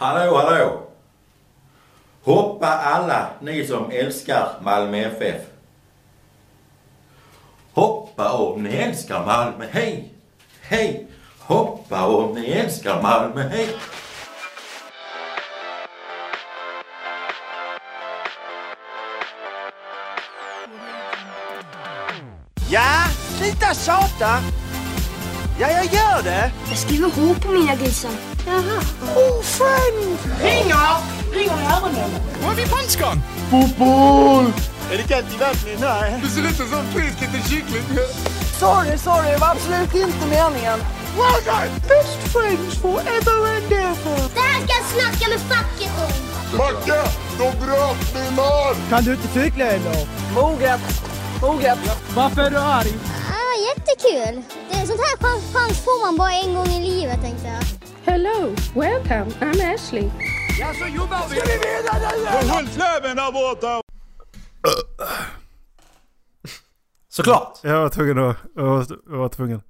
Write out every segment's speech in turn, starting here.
Hallå, hallå! Hoppa alla ni som älskar Malmö FF. Hoppa om ni älskar Malmö, hej! Hej! Hoppa om ni älskar Malmö, hej! Ja, sluta tjata! Ja, jag gör det! Jag skriver H på mina grisar. Jaha. Oh, friend! Ringer! Ringer i öronen. Var är vi punchgun? Fotboll! Är det kallt i vattnet? Nej. Det ser ut som frisk liten kyckling. Sorry, sorry. Det var absolut inte meningen. Well done! Best friends forever and ever. Det här ska jag snacka med facket om. Macke, de bröt min arm! Kan du inte cykla eller? Moget. Moget. Varför är du arg? Ah, jättekul. Det är sånt här chans får man bara en gång i livet tänkte jag. Hello, welcome, I'm Ashley. Ja, så jobbar vi. Ska vi vinna eller? Håll fläven där borta! Såklart! Jag var tvungen att... Jag var, jag var tvungen.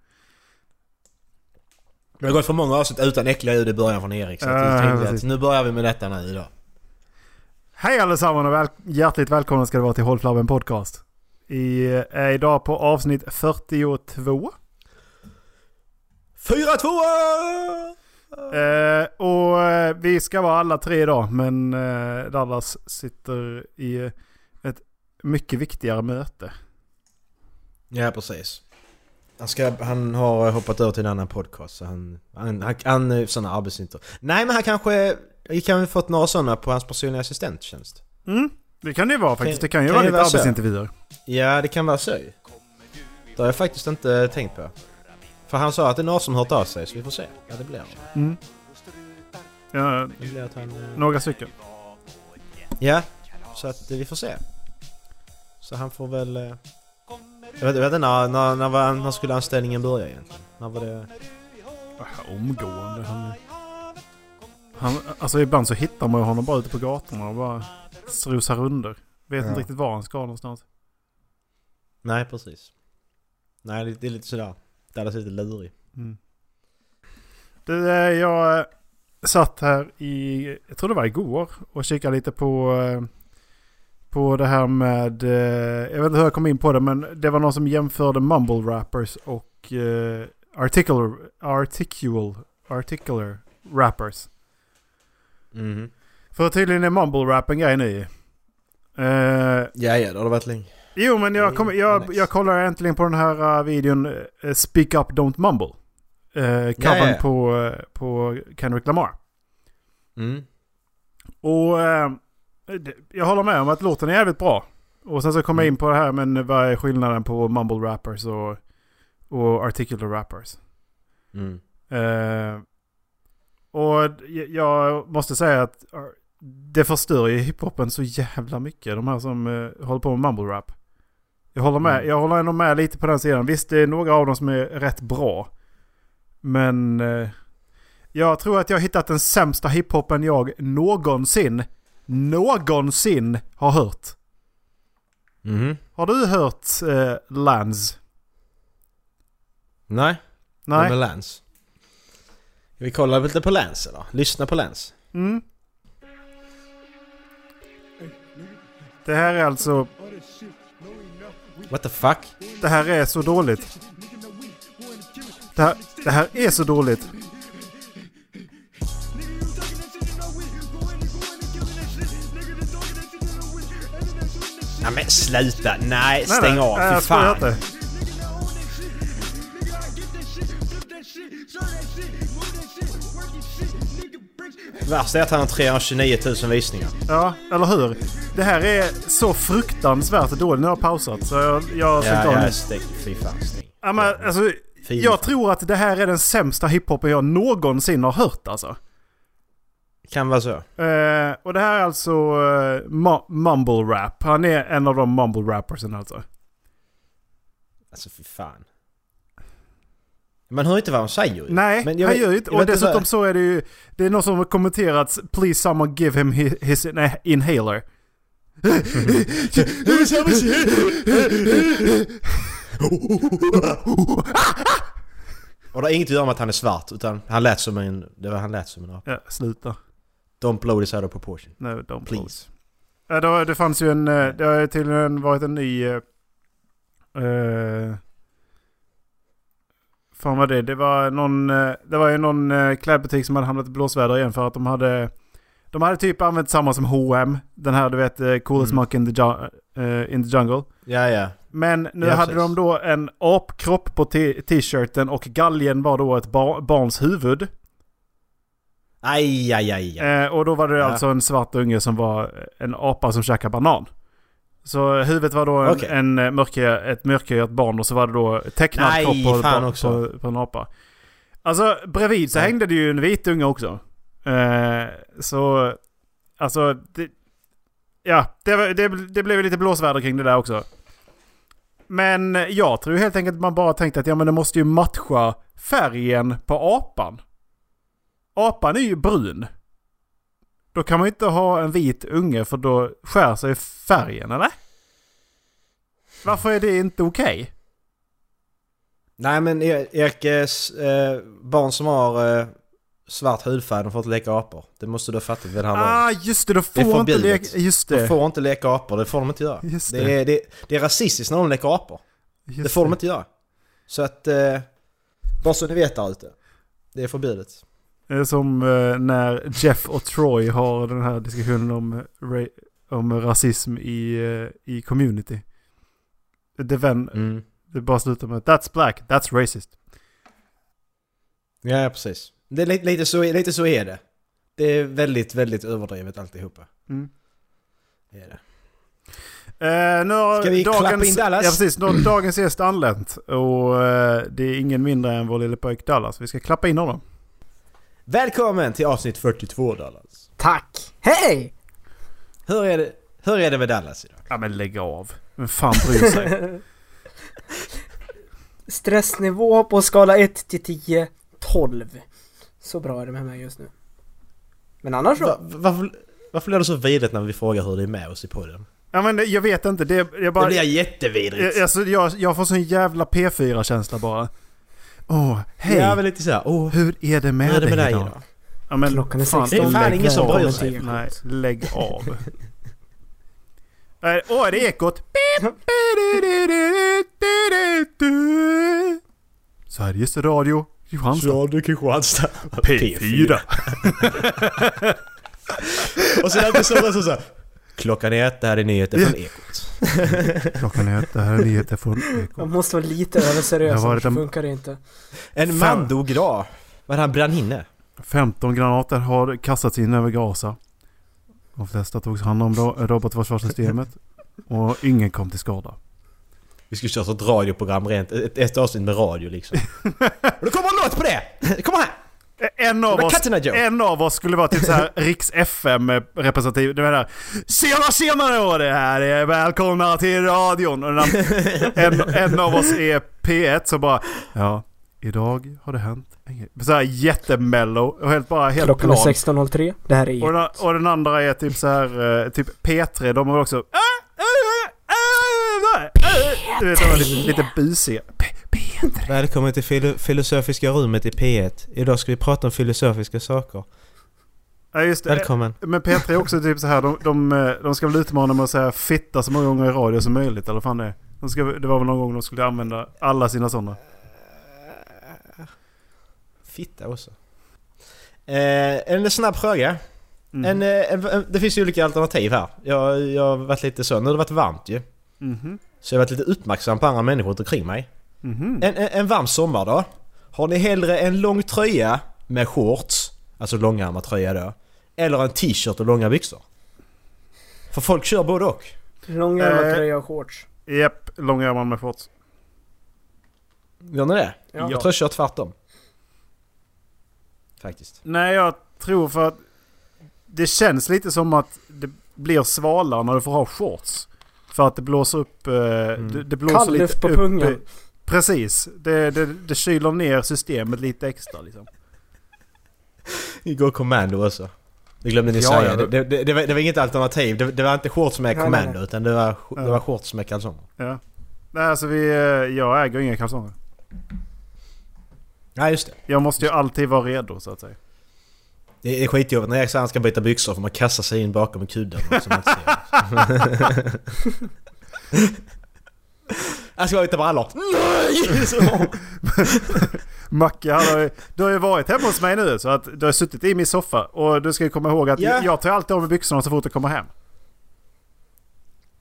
Det har gått för många avsnitt utan äckliga ljud i början från Erik. Så Ja, att nu börjar vi med detta nu idag. Hej allesammans och väl, hjärtligt välkomna ska det vara till Håll Flabben Podcast. I, är idag på avsnitt 42. 4-2! Eh, och eh, vi ska vara alla tre idag men eh, Dallas sitter i ett mycket viktigare möte. Ja, precis. Han, ska, han har hoppat över till en annan podcast så han... Han, han, han sådana arbetsinter. Nej men han kanske... Vi kan ha fått några sådana på hans personliga assistenttjänst. Mm, det kan det ju vara faktiskt. Det kan ju kan vara lite arbetsintervjuer. Ja, det kan vara så. Det har jag faktiskt inte tänkt på. För han sa att det är några som hört av sig så vi får se vad det blir. Mm. Ja, Det blir att han... eh, några stycken. Ja, så att eh, vi får se. Så han får väl... eh, Jag vet, jag vet inte när, när, när, när skulle anställningen börja egentligen? När var det... Omgående. Han, han, alltså ibland så hittar man honom bara ute på gatorna och bara strosar runder. Vet Ja. inte riktigt var han ska någonstans. Nej, precis. Nej, det, det är lite sådär. Dallas är lite lurig. Mm. Du, eh, jag eh, satt här i, jag tror det var igår, och kikade lite på, eh, på det här med, jag vet inte hur jag kom in på det, men det var någon som jämförde mumble rappers och eh, articular, articual, articular rappers. Mhm. För tydligen är mumble rap en grej nu. Eh, Ja, ja, det har det varit länge. Jo men jag, Mm, kom, jag, jag kollar äntligen på den här uh, videon uh, Speak Up Don't Mumble. Uh, covern ja. På, uh, på Kendrick Lamar. Mm. Och uh, det- jag håller med om att låten är jävligt bra. Och sen så kom jag Mm. in på det här men vad är skillnaden på mumble rappers och, och articular rappers. Mm. Eh, och jag- jag måste säga att uh, det förstör ju hiphopen så jävla mycket. De här som uh, håller på med mumble rap. Jag håller med. Mm. Jag håller ändå med lite på den sidan. Visst, det är några av dem som är rätt bra. Men eh, jag tror att jag har hittat den sämsta hiphopen jag någonsin, någonsin har hört. Mhm. Har du hört eh, Lans? Nej. Nej? Vem är Lance? Vi kollar lite på Lance då. Lyssna på Lance. Mm. Det här är alltså... What the fuck? Det här är så dåligt. Det här, det här är så dåligt. Nej men sluta! Nej, Nej, stäng nej, av! nej, Fy fan! inte. Värst är att han har 329 000 visningar. Ja, eller hur? Det här är så fruktansvärt dåligt. Nu har jag pausat så jag, jag har stängt Ja, av ja, stäng. Fy fan, stäng. Ja, men, alltså, Fy jag fan. tror att det här är den sämsta hiphopen jag någonsin har hört alltså. Kan vara så. Eh, och det här är alltså mu- mumble rap. Han är en av de mumble rappersen alltså. Alltså fy fan. Man hör inte vad han säger. Nej, han vet- gör ju inte. Och dessutom vad- så är det ju... Det är någon som har kommenterat “Please someone give him his, his in- inhaler”. Och det har inget att göra med att han är svart utan han lät som en... Det var han lät som en apa. ja, sluta. Don't blow this out of proportion. No, don't Please. Ja, det, det fanns ju en... eh, Det har tydligen varit en ny... eh, fan vad det Det var någon... eh, Det var ju någon eh, klädbutik som hade hamnat i blåsväder igen för att de hade... De hade typ använt samma som H&M Den här du vet, uh, Coolest Mm. In the, eh, in the Jungle. Ja, ja. Men nu Ja, hade precis. de då en apkropp på t-shirten och galgen var då ett ba- barns huvud. Aj, aj, aj. aj. Eh, och då var det Ja. alltså en svart unge som var en apa som käkade banan. Så huvudet var då en, Okej. en eh, mörkhyad- ett mörkhyat barn och så var det då tecknad Nej, kropp på, på, på, en apa. Alltså bredvid så Ja. hängde det ju en vit unge också. Eh, så, alltså, det, ja, det, det, det blev lite blåsväder kring det där också. Men jag tror helt enkelt att man bara tänkte att ja men det måste ju matcha färgen på apan. Apan är ju brun. Då kan man ju inte ha en vit unge för då skär sig färgen, eller? Varför är det inte okej? Nej men E- Erik, eh, barn som har eh, svart hudfärg, de får inte leka apor. Det måste du ha fattat vid det här. Ah, just det. Det är får inte förbjudet. leka... Just De det. får inte leka apor, det får de inte göra. Just Det det. är, det, det är rasistiskt när de leker apor. Just det får de inte göra. Så att, eh, bara så ni vet där ute. Det är förbjudet. Är som eh, när Jeff och Troy har den här diskussionen om, eh, om rasism i, eh, i community. Det, vän, Mm. det bara slutar med That's black, that's racist. Ja, precis. Det är lite, lite, så, lite så är det. Det är väldigt, väldigt överdrivet alltihopa. Mm. Det är det. Eh, nu har Ska vi dagens, klappa in Dallas? Ja precis, nu dagens gäst anlänt. Och eh, det är ingen mindre än vår lille pojk Dallas. Vi ska klappa in honom. Välkommen till avsnitt 42 Dallas. Tack! Hej! Hur är det, hur är det med Dallas idag? Ja men lägg av. Vem fan bryr sig? Stressnivå på skala 1 till 10, 12. Så bra är det med mig just nu. Men annars så. Va, varför, varför blir det så vidrigt när vi frågar hur det är med oss i podden? ja men det- jag vet inte. Det, jag bara... Det blir jättevidrigt. jag, alltså, jag, jag får sån jävla P4-känsla bara. Åh, hej! Ja, men lite såhär, åh, Hur är det med, hur är det med dig dig idag? idag? Ja, men Klockan är fan, 16. Det är fan ingen som bryr sig. Nej, lägg av. Åh, är det ekot? Sveriges Radio Kristianstad. Radio Kristianstad. P4. Och sen alltid så så såhär. Klockan är ett, det här är nyheter från Ekot. Klockan är ett, det här är nyheter från Ekot. Man måste vara lite över seriös Det har varit annars en- funkar det inte. En man dog idag. Vad han brann inne. 15 granater har kastats in över Gaza. De flesta togs hand om ro- robotförsvarssystemet. Och ingen kom till skada. Vi skulle köra ett radioprogram rent, ett, ett avsnitt med radio liksom. Och det kommer en låt på det! Kom här! En av, oss, en av oss skulle vara typ så här Riks FM representativ. Det var där. Tjena tjena då det här är välkomna till radion. Och den en, en av oss är P1 så bara ja, idag har det hänt en grej. Så här jättemellow och helt bara helt Klockan är plan. 16.03. Det här är Och den, och den andra är typ så här, eh, typ P3, de har också... "Ah, Du vet, de är lite, lite busiga. P- P3. Välkommen till filo- filosofiska rummet i P1. Idag ska vi prata om filosofiska saker. Ja just det. Välkommen. Men P3 är också typ så här, de, de, eh, de ska väl utmana med att säga fitta så många gånger i radio som möjligt eller fan det är. De ska, det var väl någon gång de skulle använda alla sina sådana. Fitta också. Eh, en snabb fråga. Mm. En, eh, en, en, det finns ju olika alternativ här. Jag, jag har varit lite så, nu har det varit varmt ju. Mhm. Så jag har varit lite uppmärksam på andra människor runt omkring mig. Mhm. En, en, en varm sommar då. Har ni hellre en lång tröja med shorts, alltså långärmad tröja då. Eller en t-shirt och långa byxor? För folk kör både och. Långärmad Eh. tröja och shorts. Japp, långärmad med shorts. Gör ni det? Ja. Jag tror jag kör tvärtom. Faktiskt. Nej, jag tror för att det känns lite som att det blir svalare när du får ha shorts. För att det blåser upp... Eh, det, det blåser Kall lite luft på upp, pungen. Precis. Det, det, det kyler ner systemet lite extra liksom. Igår Commando också. Det glömde ni Ja, säga. ja, det, det- det, det, var, det var inget alternativ. Det, det var inte shorts med Nej, Commando nej, nej. utan det var, Ja. det var shorts med kalsonger. Ja. Nej, alltså vi... eh, Jag äger inga kalsonger. Ja just det. Jag måste ju alltid vara redo så att säga. Det är skitjobbigt när Erik säger att han ska byta byxor för man kastar sig in bakom man inte ser. Jag ska byta brallor. Nej! Så. Macke, han har ju, du har ju varit hemma hos mig nu så att du har suttit i min soffa. Och du ska ju komma ihåg att Ja. jag, tar alltid av mig byxorna så fort jag kommer hem.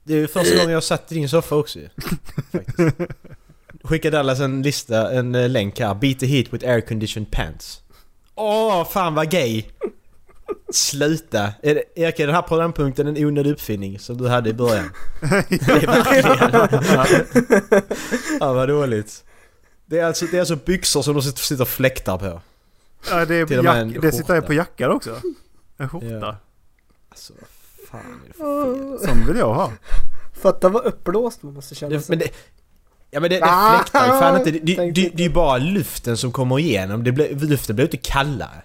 Det är ju första gången jag satt i din soffa också ju. Faktiskt. Skicka Dallas en lista, en eh, länk här. Beat the heat with air conditioned pants. Åh, fan vad gay! Sluta! Är det, Erik, är den här programpunkten en onödig uppfinning som du hade i början? Det är verkligen. ja, vad dåligt. Det är, alltså, det är alltså byxor som de sitter sitter och fläktar på. Ja, det, är jack, det sitter på jackan också. En skjorta. Ja. Alltså, vad fan är det för fel? Sån vill jag ha. Fatta vad uppblåst man måste känna Det, sig. men det, ja men det, det Ah, fläktar ju fan inte. Det, det, det, det är ju bara luften som kommer igenom. Det blir, luften blir inte kallare.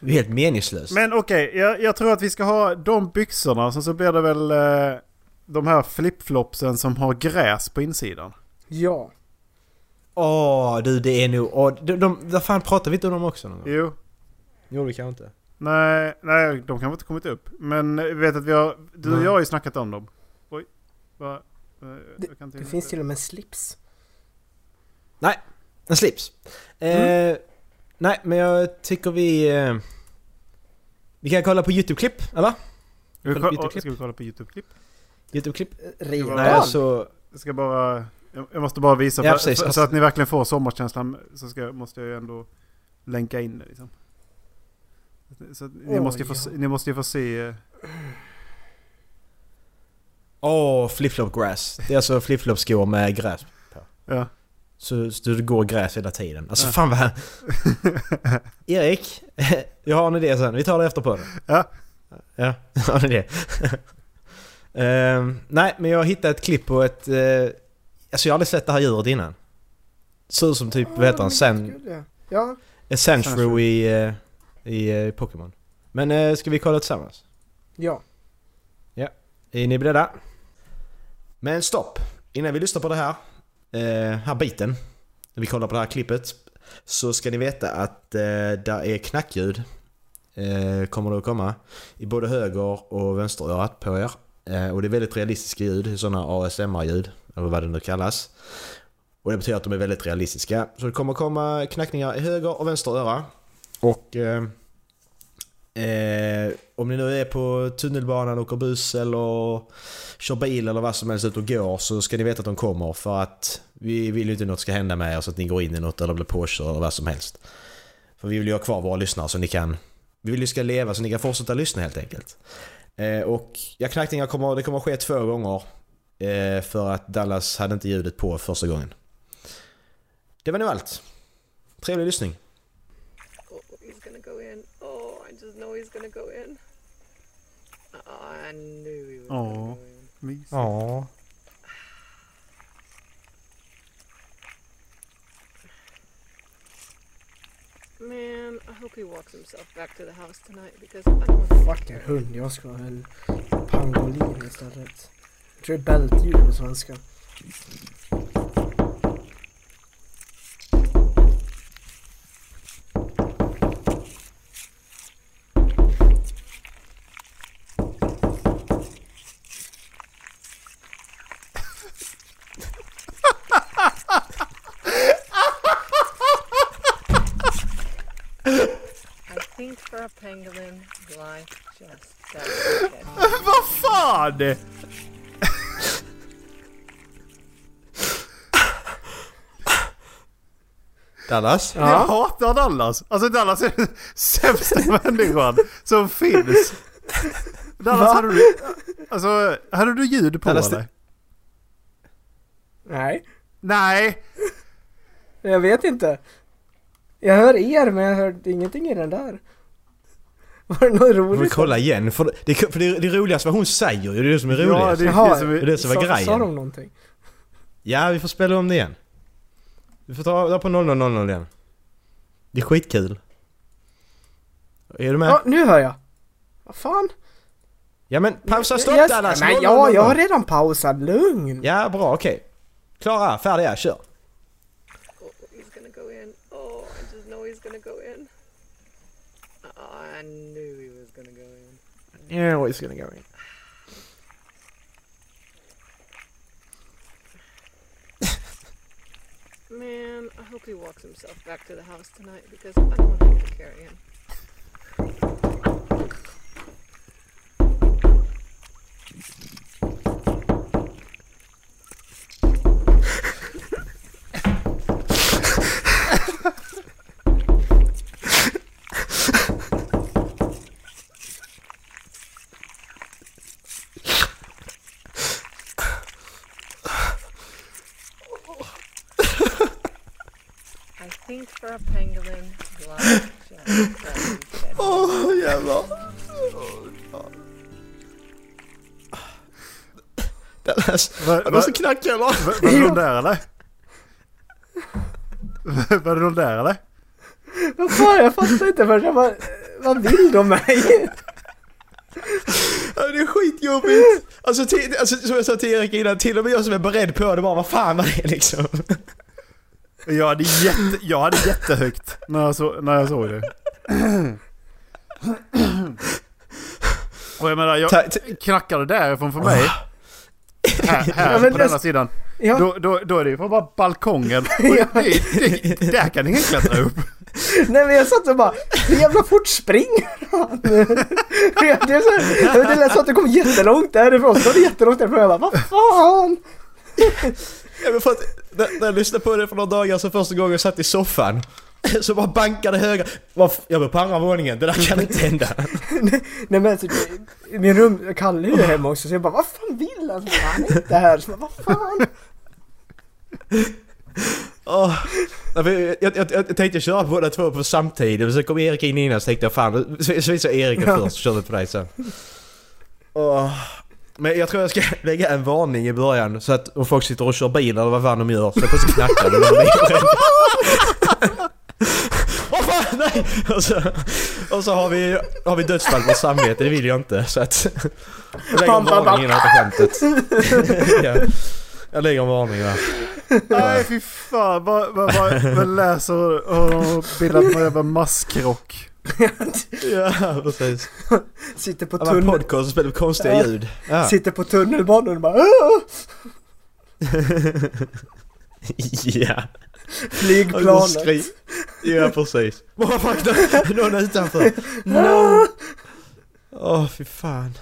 Det är helt meningslöst. Men okej, jag, jag tror att vi ska ha de byxorna. Sen så blir det väl eh, de här flipflopsen som har gräs på insidan. Ja. Åh du det är nog... Åh, de, de, vad fan pratar vi inte om dem också någon gång? Jo. Jo det kanske inte. Nej, nej, de kanske inte kommit upp. Men vi vet att vi har... Du och Nej. jag har ju snackat om dem. Oj. Va? Eh, Det, jag kan det finns till och med slips. En slips. Eh, nej men jag tycker vi... Eh, vi kan kolla på YouTube-klipp, eller? Ska vi, kolla på YouTube-klipp? ska vi kolla på YouTube-klipp? YouTube-klipp? Redan? Nej alltså... Jag ska bara... Jag måste bara visa, Ja, för, för, så att ni verkligen får sommarkänslan så ska, måste jag ju ändå länka in det liksom. Så ni, Oj, måste få, ja. se- ni måste ju få se... eh, Åh, flip-flop grass. Det är alltså flip-flop-skor med gräs på. Ja. Så, så det går gräs hela tiden. Alltså Ja. fan vad... Erik, jag har en idé sen. Vi tar det efter på det. Ja. Ja, har ni det? Ehm, nej, men jag hittade ett klipp på ett... Uh, alltså jag har aldrig sett det här djuret innan. Ser ut som typ, vad heter han? Sen, jag. Ja. Sandshrew i, eh, i eh, Pokémon. Men uh, ska vi kolla tillsammans? Ja. Är ni beredda? Men stopp! Innan vi lyssnar på det här, eh, här biten, när vi kollar på det här klippet, så ska ni veta att eh, där är knackljud. Eh, kommer det att komma i både höger och vänsterörat på er. Eh, och det är väldigt realistiska ljud, sådana ASMR-ljud, eller vad det nu kallas. Och det betyder att de är väldigt realistiska. Så det kommer komma knackningar i höger och vänster öra. Och eh, eh, om ni nu är på tunnelbanan, åker buss eller kör bil eller vad som helst ut och går så ska ni veta att de kommer för att vi vill ju inte att något ska hända med er så att ni går in i något eller blir påkörda eller vad som helst. För vi vill ju ha kvar våra lyssnare så ni kan... Vi vill ju ska leva så ni kan fortsätta lyssna helt enkelt. Eh, och ja, knackningar kommer, det kommer att ske två gånger. Eh, för att Dallas hade inte ljudet på första gången. Det var nu allt. Trevlig lyssning. I just know he's gonna go in. Oh, I knew he was Aw. gonna go in. Mysigt. Ja. Man, I hope he walks himself back to the house tonight because I don't want to Fuck en hund. Jag ska ha en pangolin istället. Jag tror det är bältdjur på svenska. Vad fan! Dallas? Jag hatar Dallas. Alltså Dallas är den sämsta människan som finns. Dallas, Va? hade du... Alltså, hade du ljud på Dallas, eller? Nej. Nej! Jag vet inte. Jag hör er men jag hörde ingenting i den där. Var det något roligt? kolla igen? För det, för det, det roligaste vad hon säger ju, det är det som är roligast. Ja, Ja, det det... är det som är är... det som var sa, grejen. Sa de någonting? vi får spela om det igen. Vi får ta ta på 0000 igen. Det är skitkul. Är du med? Ja, Ja, nu hör jag. Vad fan? men pausa stopp Yes. Dallas! Nej, 0000. ja, jag har redan pausat. Lugn. Ja, bra, okej. Klara, färdiga, kör! I just know he's gonna go in. I knew he was gonna go in. Yeah, he's gonna go in. Man, I hope he walks himself back to the house tonight because I don't want to have to carry him. For a pangolin, Åh jävlar. Va- Var det va- någon som knackade eller? Va- Var det någon där eller? Var det någon där eller? Vad fan, jag fattar inte först. Bara, vad vill de mig? Det är skitjobbigt! Alltså, till, alltså som jag sa till Erik innan, till och med jag som är beredd på det bara vad fan var det liksom? Jag hade, jätte, jag hade jättehögt när jag, så, när jag såg det. Och jag menar, jag knackade därifrån för mig. Här, här Ja, på det- denna sidan. Ja. Då, då, då är det ju från bara balkongen. Och det, det, det, där kan ingen klättra upp. Nej men jag satt och bara, hur jävla fort springer han? det, är så här, det lät som att det kom jättelångt därifrån, så var det jättelångt därifrån. Jag bara, vad fan? Ja, men för att, när, när jag lyssnade på det för några dagar så första gången jag satt i soffan så bara bankade f- Jag var på andra våningen, det där kan inte hända. Nej men alltså, min rum, Kalle är ju hemma också så jag bara, vad fan vill han? Han är inte här. Så vad fan? För Jag, jag, jag, jag tänkte köra båda två på samtidigt, men så kom Erik in innan så tänkte jag fan, så, visade Erik först och körde på dig sen. Åh. Men jag tror jag ska lägga en varning i början så att om folk sitter och kör bil eller vad fan de gör så plötsligt knackar det. Åh fan nej! Och så, och så har vi, har vi dödsfall på samvete, det vill jag inte så att... Jag lägger en varning innan jag tar skämtet. ja. Jag lägger en varning där. Nej fy fan. Vad, vad, vad, vad läser och bildat någon maskrock. Ja, precis. Sitter på, Ja, tunnel, podcast och spelar konstiga Ja. ljud. Ja. sitter på tunnelbanan och bara, ja. Flygplanet. Ja, precis. Vad fan, någon är utanför. No! Åh, fy fan.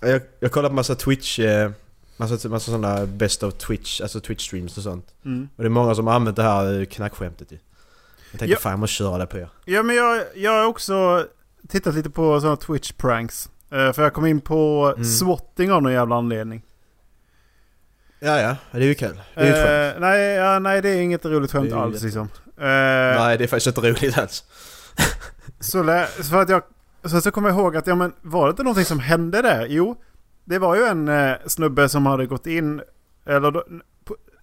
Jag, jag kollar på massa Twitch, eh, massa, massa sådana Best of Twitch, alltså Twitch streams och sånt. Mm. Och det är många som har använt det här knackskämtet ju. Jag tänkte Ja. fan jag måste köra det på er. Ja men jag, jag har också tittat lite på sådana Twitch pranks. Eh, för jag kom in på Mm. swatting av någon jävla anledning. Ja, ja. Det är ju kul. Det är ju ett skämt. Eh, nej, ja, nej det är inget roligt skämt alls liksom. Eh, Nej, det är faktiskt inte roligt alls. Så, lä- för att jag, så, så kommer jag ihåg att ja, men var det inte någonting som hände där? Jo, det var ju en eh, snubbe som hade gått in, eller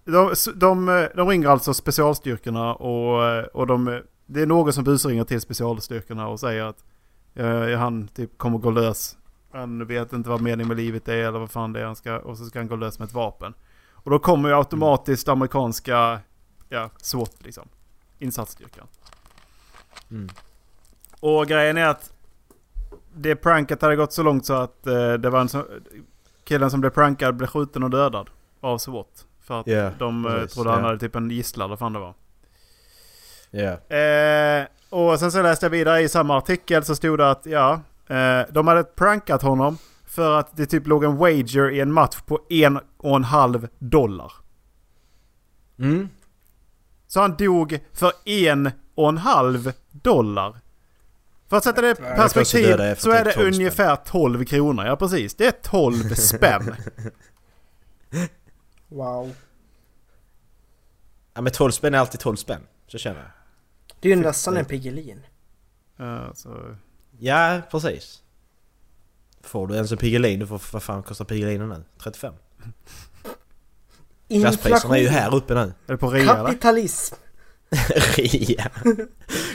de, de, de, de ringer alltså specialstyrkorna och, eh, och de, det är någon som busringer till specialstyrkorna och säger att eh, han typ kommer gå lös. Han vet inte vad meningen med livet är eller vad fan det är han ska, och så ska han gå lös med ett vapen. Och då kommer ju automatiskt amerikanska, ja, SWAT liksom. Insatsstyrkan. Mm. Och grejen är att det pranket hade gått så långt så att eh, det var en så, killen som blev prankad blev skjuten och dödad av SWAT. För att Ja, de eh, precis, trodde han ja. hade typ en gisslan vad fan det var. Ja. Eh, och sen så läste jag vidare i samma artikel så stod det att ja, eh, de hade prankat honom för att det typ låg en wager i en match på en och en halv dollar. Mm. Så han dog för en och en halv dollar. För att sätta det i perspektiv är för så är typ det 12 spänn. ungefär 12 kronor. Ja precis, det är 12 spänn. Wow. Ja men 12 spänn är alltid 12 spänn. Så känner jag. Det är ju nästan en Piggelin. Eh, så, Ja, precis. Får du ens en Piggelin, du får, vad fan kostar Piggelinen nu? 35? Glasspriserna är ju här uppe nu. är det på rea? Kapitalism. Rea.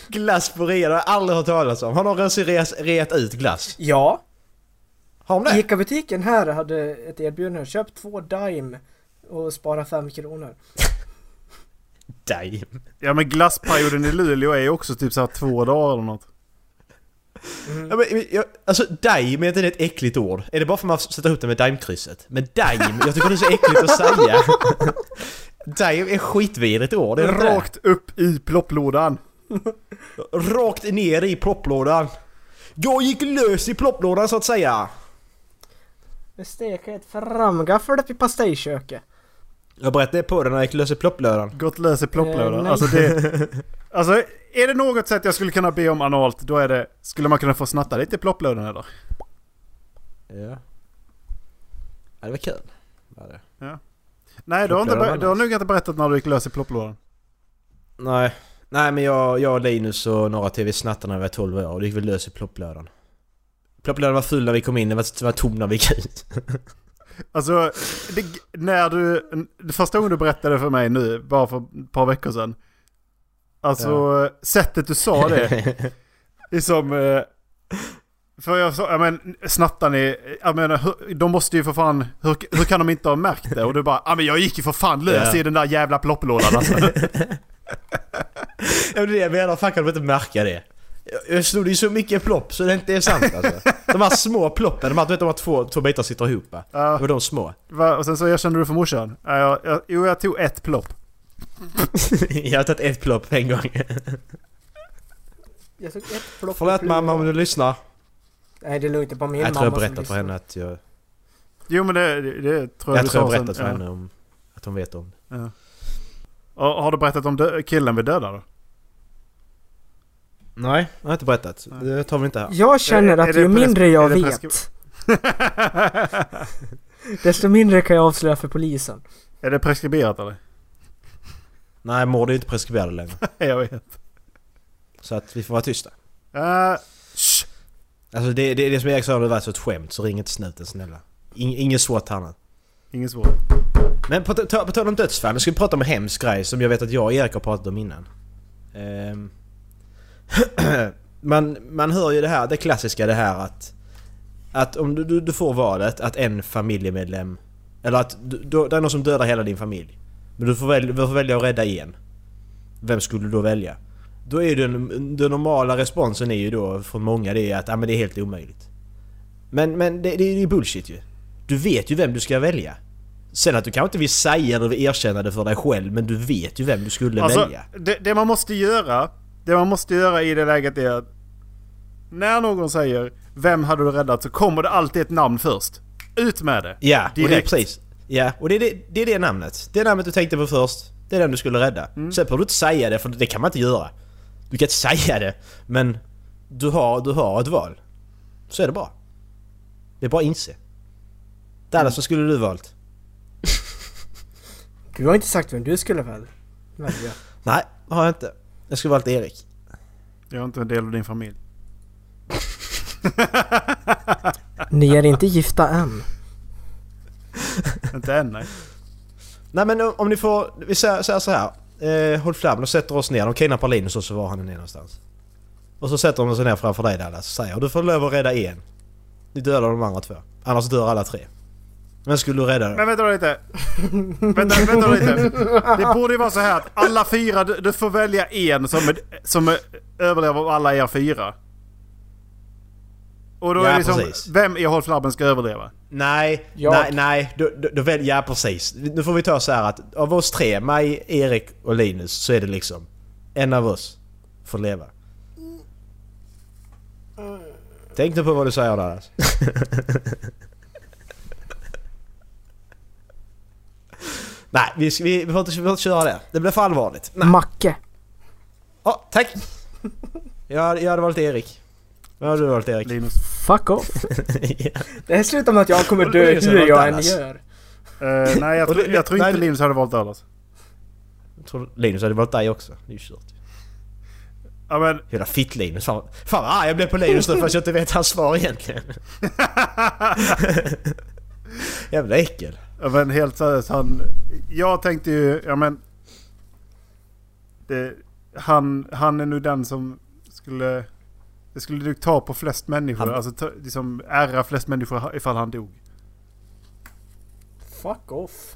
Glass på rea, det har jag aldrig hört talas om. Har någon någonsin reat, reat ut glass? Ja. Har de det? Ica-butiken här hade ett erbjudande. Köp två Dime och spara fem kronor. Dime. Ja men glassperioden i Luleå är ju också typ så här två dagar eller något. Ja, men, jag, alltså daim är inte ett äckligt ord? Är det bara för att man sätter ihop det med daimkrysset? Men daim, jag tycker det är så äckligt att säga. daim är skitvidrigt ord, är det inte det? Rakt upp i plopplådan. Rakt ner i plopplådan. Jag gick lös i plopplådan så att säga. Nu steker jag ett framgaffel upp i pastejköket. Jag berättade på det när jag gick lös i plopplådan. Gått lös i plopplådan. Eh, nej. alltså det... Alltså är det något sätt jag skulle kunna be om analt då är det... Skulle man kunna få snatta lite i plopplådan eller? Ja. Ja, det var kul. Var det. Nej du har, inte, ber- du har nog inte berättat när du gick lös i plopplådan. Nej. Nej men jag, jag och Linus och några till vi snattade när vi var 12 år och det gick vi lös i plopplådan. Plopplådan var full när vi kom in, den var, var tom när vi gick ut. Alltså, det, när du... Det första gången du berättade för mig nu, bara för ett par veckor sedan. Alltså, sättet du sa det. Det är som... eh, För jag sa, ja men snattar ni, jag menar, de måste ju för fan, hur, hur kan de inte ha märkt det? Och du bara, ja men jag gick ju för fan lös Ja. i den där jävla plopplådan alltså. Ja men det är det jag menar, fan kan de inte märka det? Jag- Jag slog det ju så mycket plopp så det inte är sant alltså. De här små ploppen, de här, du vet de här två, två bitar sitter ihop va? Det Ja, var de små. va, och sen så erkände du för morsan. Ja, jag, jag, jo jag tog ett plopp. jag har tagit ett plopp en gång. Jag tog ett plopp Förlåt mamma om du lyssnar. Nej det är lugnt, det är bara min Jag tror jag mamma som berättat för henne att jag... Jo men det, det, det tror jag, Jag du tror jag berättat sen. för Ja. henne om... Att hon vet om det. Ja. Och har du berättat om killen vi dödade? Nej, jag har inte berättat. Det tar vi inte här. Jag känner Är- är att det ju mindre jag är vet, desto mindre kan jag avslöja för polisen. Är det preskriberat eller? Nej, mord är ju inte preskriberade längre. jag vet. Så att vi får vara tysta. Uh. Alltså det, det, det som Erik sa om det var så ett skämt, så ring inte snuten snälla. In, ingen SWAT här nu. Ingen svår. Men på, ta- på tal om dödsfall, nu ska vi prata om en hemsk grej som jag vet att jag och Erik har pratat om innan. Ehm. man, man hör ju det här, det klassiska det här att... Att om du, du, får valet att en familjemedlem... Eller att du, det är någon som dödar hela din familj. Men du får, välja, du får välja att rädda en. Vem skulle du då välja? Då är ju den, den normala responsen är ju då från många det är att ah, men det är helt omöjligt. Men, men det, det är ju bullshit ju. Du vet ju vem du ska välja. Sen att du kanske inte vill säga eller erkänna det för dig själv men du vet ju vem du skulle Alltså, välja. det, det man måste göra, det man måste göra i det läget är att när någon säger Vem hade du räddat? Så kommer det alltid ett namn först. Ut med det! Ja, och det är precis. Ja, och det är det, det är det namnet. Det namnet du tänkte på först. Det är den du skulle rädda. Mm. Sen behöver du inte säga det för det kan man inte göra. Du kan inte säga det men du har, du har ett val. Så är det bara. Det är bara att inse. Dallas, vad skulle du valt? Du har inte sagt vem du skulle väl välja. Nej, har jag inte. Jag skulle valt Erik. Jag är inte en del av din familj. Ni är inte gifta än. inte än nej. Nej men om, ni får, vi säger, säger så här. Eh, håll fram och sätter oss ner. De kidnappar Linus och så var han är någonstans. Och så sätter de sig ner framför dig Dallas och säger du får lov att rädda en. Ni dödar de andra två. Annars dör alla tre. Men skulle du rädda dem? Men vänta lite. vänta, vänta lite. Det borde ju vara så här att alla fyra, du, du får välja en som, är, som är, överlever av alla er fyra. Och då Ja, är det liksom, precis. vem i Håll Flabben ska överleva? Nej, Jag- nej, nej. Då, då, då väljer jag precis. Nu får vi ta så här att av oss tre, mig, Erik och Linus, så är det liksom en av oss får leva. Tänk nu på vad du säger Dallas. nej, vi, vi, vi, får inte, vi får inte köra det. Det blir för allvarligt. Nej. Macke. Ja, tack! Jag, jag hade valt Erik. Vad hade du valt Erik? Linus. Fuck off. Ja. Det här slutar med att jag kommer dö har hur jag än gör. Eh, nej, jag, det- jag tror inte Linus hade valt Dallas. Linus hade valt dig också. Det är ju kört. Ja men, Jävla fitt-Linus. Fan, fan vad arg jag blev på Linus nu fast jag inte vet hans svar egentligen. Jävla äckel. Ja, men helt seriöst, han... Jag tänkte ju, ja men... Det, han, han är nu den som skulle... Det skulle nog ta på flest människor, Han- alltså ta, liksom ära flest människor ifall han dog. Fuck off.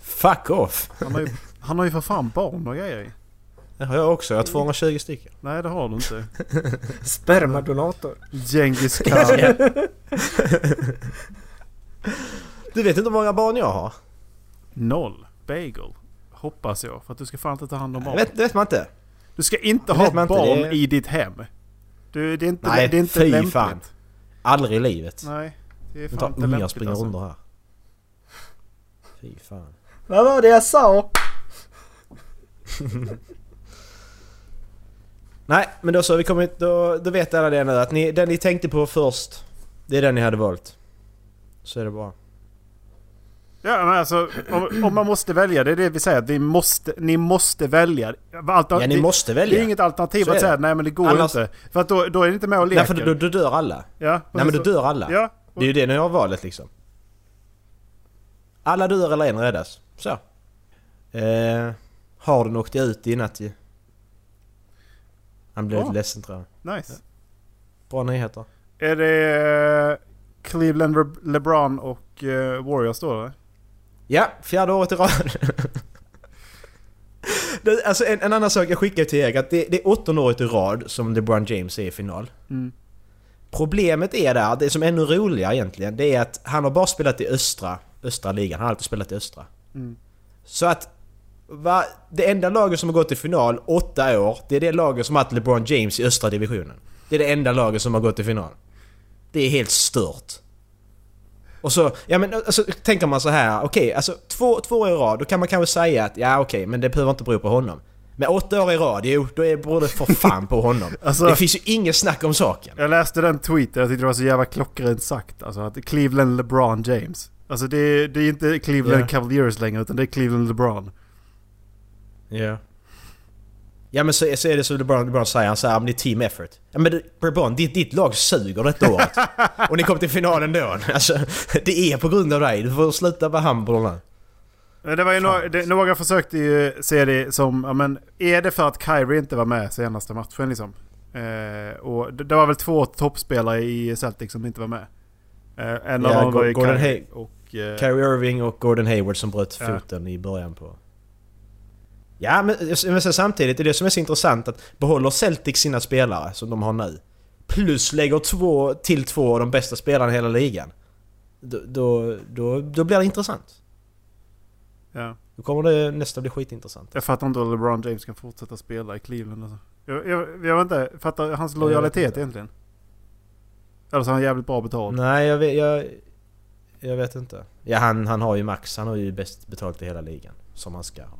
Fuck off. Han har ju, han har ju för fan barn och grejer. Det har jag också. Jag har 220 stycken. Nej det har du inte. Spermadonator. Genghis khan. Du vet inte hur många barn jag har? Noll. Bagel. Hoppas jag. För att du ska fan inte ta hand om Det barn. vet, det vet man inte. Du ska inte ha inte, barn det i ditt hem. Du, det är inte, Nej, det är inte fy lämpligt. fan. Aldrig i livet. Nej, det är fan tar inte lämpligt springer alltså. runder här. Fy fan. Vad var det jag sa? Nej, men då så. Vi kommer, då, då vet alla det nu att ni, den ni tänkte på först, det är den ni hade valt. Så är det bara. Ja men alltså om, om man måste välja. Det är det vi säger. Vi måste, ni måste välja. Alternativ, Ja, ni måste välja. Det är inget alternativ är att säga nej men det går Annars- inte. För att då, då är det inte med och leker. Nej, för då, då dör alla. Ja, Nej men då dör alla. Ja. Det är ju det ni har valet liksom. Alla dör eller en räddas. Så. Eh, har den åkte ut i natt ju. Han blev Ja. lite ledsen tror jag. Nice. Bra nyheter. Är det eh, Cleveland Le- LeBron och eh, Warriors då eller? Ja, fjärde året i rad. det, alltså en, en annan sak jag skickade till er att det, det är åttonde året i rad som LeBron James är i final. Mm. Problemet är där, det som är ännu roligare egentligen, det är att han har bara spelat i östra, östra ligan. Han har alltid spelat i östra. Mm. Så att va, det enda laget som har gått till final åtta år, det är det laget som har haft LeBron James i östra divisionen. Det är det enda laget som har gått till final. Det är helt stört. Och så, ja men alltså tänker man så här, okej alltså två, två år i rad, då kan man kanske säga att ja okej, men det behöver inte bero på honom. Men åtta år i rad, jo då är- beror det för fan på honom. Alltså- det finns ju inget snack om saken. Jag läste den tweeten, jag tyckte det var så jävla klockrent sagt. Alltså att Cleveland LeBron James. Alltså det är, det är inte Cleveland Ja. Cavaliers längre utan det är Cleveland LeBron. Ja. Ja men så, så är det som LeBron, LeBron säger, han säger att det är team effort. Ja men LeBron, ditt, ditt lag suger detta året. Och ni kom till finalen då. Alltså, det är på grund av dig. Du får sluta vara hamburgarna. Men Det var ju några, det, några försökte ju se det som, ja men är det för att Kyrie inte var med senaste matchen liksom? Eh, och det, det var väl två toppspelare i Celtic som inte var med. Eh, en av Ja, dem var ju Gordon Kyrie och... Eh, Kyrie Irving och Gordon Hayward som bröt Ja. foten i början på... Ja men, men sen samtidigt, det är det som är så intressant att behåller Celtic sina spelare som de har nu plus lägger två till två av de bästa spelarna i hela ligan. Då, då, då, då blir det intressant. ja. Då kommer det nästa bli skitintressant. Jag fattar inte hur LeBron James kan fortsätta spela i Cleveland alltså. jag, jag, jag vet inte, fattar hans lojalitet egentligen? Eller så har han jävligt bra betalt. Nej jag vet, jag, jag vet inte. Ja han, han har ju max, han har ju bäst betalt i hela ligan. Som han ska ha.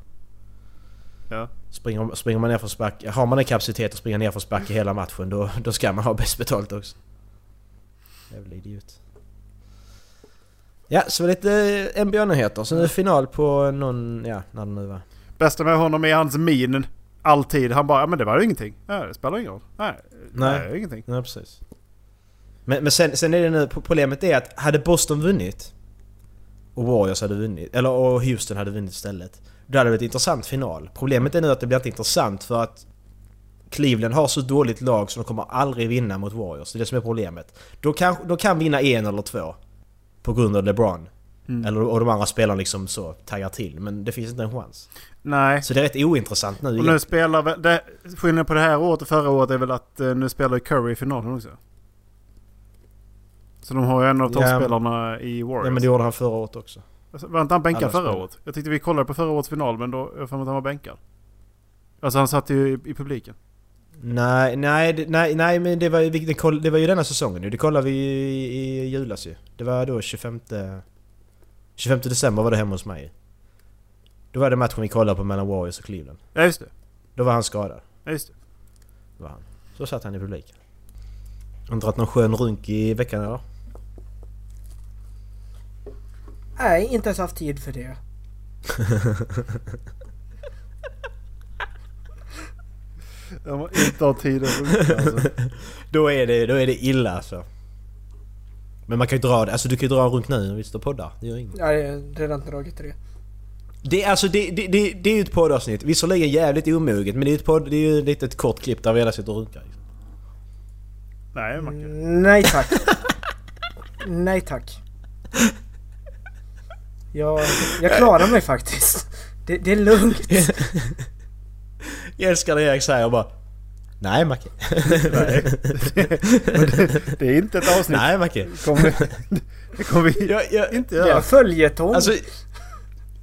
Ja. Springer, springer man ner för spark, har man en kapacitet att springa ner för spark i hela matchen då, då ska man ha bäst betalt också. Jävla idiot. Ja, så lite NBA-nyheter. Så nu är final på någon, ja, när det nu var. Bästa med honom är hans min. Alltid. Han bara, ja men det var ju ingenting. Nej, det spelar ingen roll. Nej, Nej. nej ingenting. Ja, precis. Men, men sen, sen är det nu, problemet är att hade Boston vunnit och Warriors hade vunnit, eller och Houston hade vunnit istället. Då hade det varit en intressant final. Problemet är nu att det blir inte intressant för att Cleveland har så dåligt lag så de kommer aldrig vinna mot Warriors. Det är det som är problemet. De kan, de kan vinna en eller två. På grund av LeBron. Mm. Eller, och de andra spelarna liksom så taggar till. Men det finns inte en chans. Nej. Så det är rätt ointressant nu Och nu spelar det- Skillnaden på det här året och förra året är väl att eh, nu spelar Curry i finalen också. Så de har ju en av Ja, toppspelarna i Warriors. Ja men det gjorde han förra året också. Alltså, var inte han bänkad Alla förra året? Jag tyckte vi kollade på förra årets final men då jag för mig att han var bänkad. Alltså han satt ju i, i publiken. Nej, nej, nej, nej men det var, ju- det, var ju denna säsongen ju. Det kollade vi ju i, i julas ju. Det var då 25... 25 december var det hemma hos mig. Då var det matchen vi kollade på mellan Warriors och Cleveland. Ja just det. Då var han skadad. Ja just det. Var han. Så satt han i publiken. Har inte dragit någon skön runk i veckan eller? Nej, inte ens haft tid för det. Jag har inte har tid att runka, alltså. då, är det, då är det illa alltså. Men man kan ju dra det. Alltså du kan ju dra en runk nu när vi står och poddar. Det gör inget. Jag har redan dragit det. Det, är alltså, det, det, det, det är ju ett poddavsnitt. Visserligen jävligt omoget men det är, ett podd, det är ju ett litet kort klipp där vi alla sitter och runkar. Liksom. Nej Macke. Nej tack. Nej tack. Jag, jag klarar mig faktiskt. Det, det är lugnt. Jag älskar det Erik säger bara Nej Macke. Nej. det, det är inte ett avsnitt. Nej Macke. Kommer, det kommer vi Jag, jag, inte Det är göra. följetong. Alltså,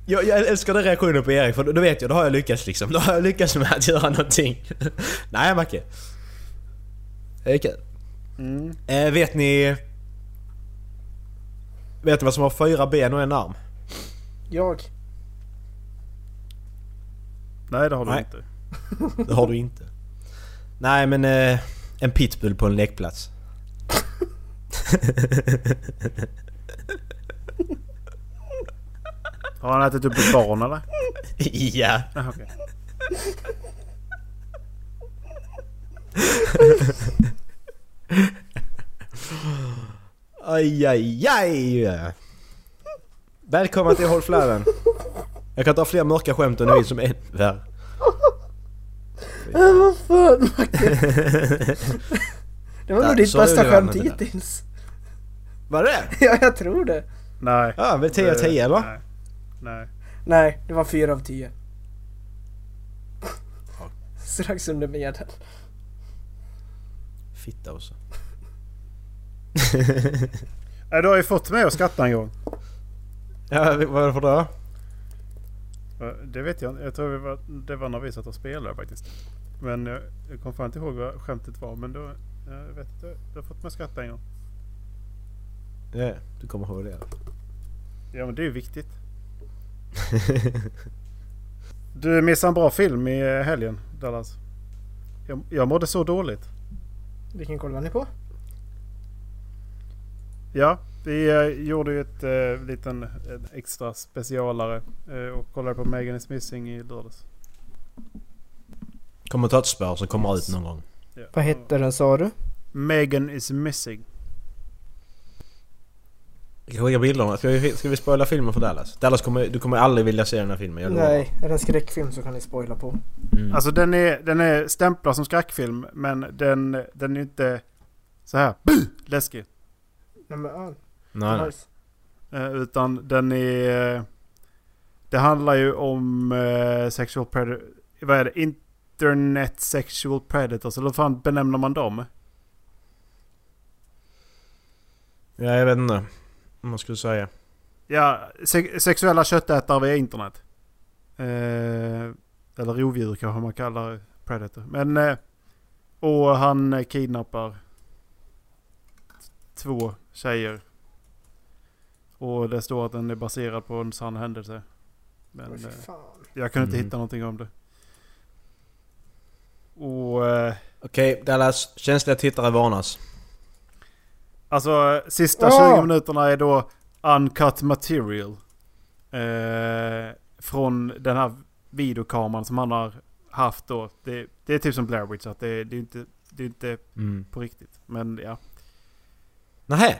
jag, jag älskar den reaktionen på Erik för då, då vet jag, då har jag lyckats liksom. Då har jag lyckats med att göra någonting. Nej Macke. Det är kul. Mm. Eh, vet ni... Vet ni vad som har fyra ben och en arm? Jag. Nej det har du Nej. inte. Det har du inte. Nej men eh, en pitbull på en lekplats. Har han ätit upp ett barn eller? ja. Ah. Aj, aj, aj! Välkommen till Håll Flärren. Jag kan ta fler mörka skämt om du vill som är värre. Äh, vad fan Macke? Det var Där, nog ditt så bästa skämt med det där. hittills. Var det Ja, jag tror det. Nej. Ja, väl 10 av 10 eller? Nej. Nej. Nej, det var fyra av tio. Strax under medel. Fitta också. Nej, du har ju fått mig att skratta en gång. Ja, vad var det för då? Ja, Det vet jag inte. Jag tror det var, det var när vi satt och spelade faktiskt. Men jag, jag kommer fan inte ihåg vad skämtet var. Men då, jag vet inte. Du har fått mig att skratta en gång. Ja, du kommer ihåg det. Ja men det är ju viktigt. Du missade en bra film i eh, helgen Dallas. Jag, jag mådde så dåligt. Vilken kollar ni på? Ja, vi eh, gjorde ju ett eh, liten en extra specialare eh, och kollade på Megan is missing i lördags. Kommentatorspår som kommer ut någon gång. Ja. Vad hette den sa du? Megan is missing. Jag kan skicka bilderna. Ska vi, ska vi spoila filmen för Dallas? Dallas kommer, du kommer aldrig vilja se den här filmen. Jag lovar. Nej, är det en skräckfilm så kan ni spoila på. Mm. Alltså den är, den är stämplad som skräckfilm men den, den är inte så här läskig. Nej men, nej, nice. Eh, utan den är... Det handlar ju om eh, sexual predator... Vad är det? Internet sexual predators. Eller vad fan benämner man dem? Ja, jag vet inte. Om man skulle säga. Ja, se- sexuella köttätare via internet. Eh, eller rovdjur kanske man kallar predator. Men... Eh, och han kidnappar två tjejer. Och det står att den är baserad på en sann händelse. Men Oj, eh, fan. jag kunde inte Mm. hitta någonting om det. Och... Eh, Okej, Dallas. Känsliga tittare varnas. Alltså sista Ja. 20 minuterna är då uncut material. Eh, från den här videokameran som han har haft då. Det, det är typ som Blair Witch, så att det, det är inte, det är inte Mm. på riktigt. Men ja, Nähä?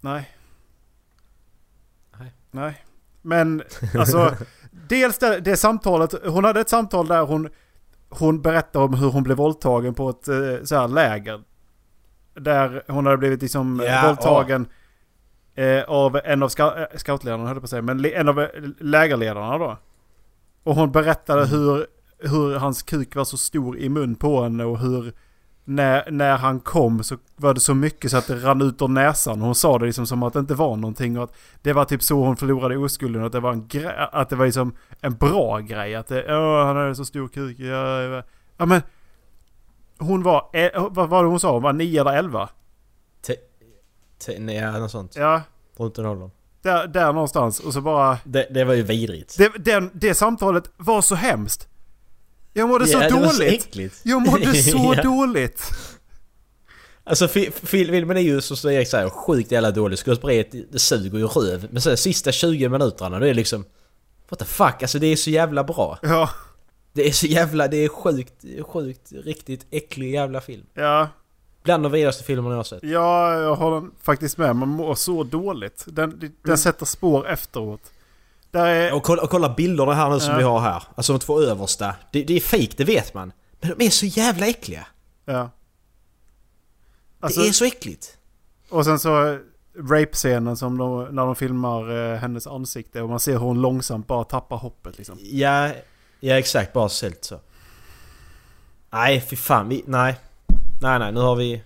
nej. Nej. Men alltså, dels det, det samtalet. Hon hade ett samtal där hon, hon berättade om hur hon blev våldtagen på ett eh, så här läger. Där hon hade blivit liksom Ja, våldtagen eh, av en av eh, scoutledarna, höll på att säga. Men en av lägerledarna då. Och hon berättade hur, hur hans kuk var så stor i mun på henne och hur när, när han kom så var det så mycket så att det rann ut ur näsan. Hon sa det liksom som att det inte var någonting och att det var typ så hon förlorade oskulden. Att det var en grej, att det var liksom en bra grej. Att det, Åh, han hade så stor kuk. Ja, ja. ja men hon var, eh, vad var det hon sa? Hon var 9 eller 11? Te- nej, ja, något sånt. Ja, Runt den åldern. där, där någonstans. Och så bara... Det, det var ju vidrigt. Det, den, det samtalet var så hemskt. Jag mådde så Ja, det så dåligt. äckligt. Jag mådde så Ja. dåligt. Alltså fi- fi- filmen är ju så som Erik säger sjukt jävla dålig. Skådespeleriet det, det suger ju röv. Men så här, sista 20 minuterna det är liksom... What the fuck? Alltså det är så jävla bra. Ja, Det är så jävla... Det är sjukt, sjukt, riktigt äcklig jävla film. ja. Bland de vidrigaste filmerna jag har sett. Ja, jag håller faktiskt med. Man mår så dåligt. Den, den Mm. sätter spår efteråt. Är... Och kolla, och kolla bilderna här nu som Ja. vi har här. Alltså de två översta. Det, det är fake, det vet man. Men de är så jävla äckliga. Ja. Alltså, det är så äckligt. Och sen så rape-scenen som de, när de filmar eh, hennes ansikte och man ser hur hon långsamt bara tappar hoppet liksom. Ja, ja exakt. Bara sällt så. Nej, fy fan. Vi, nej. Nej, nej. Nu har vi...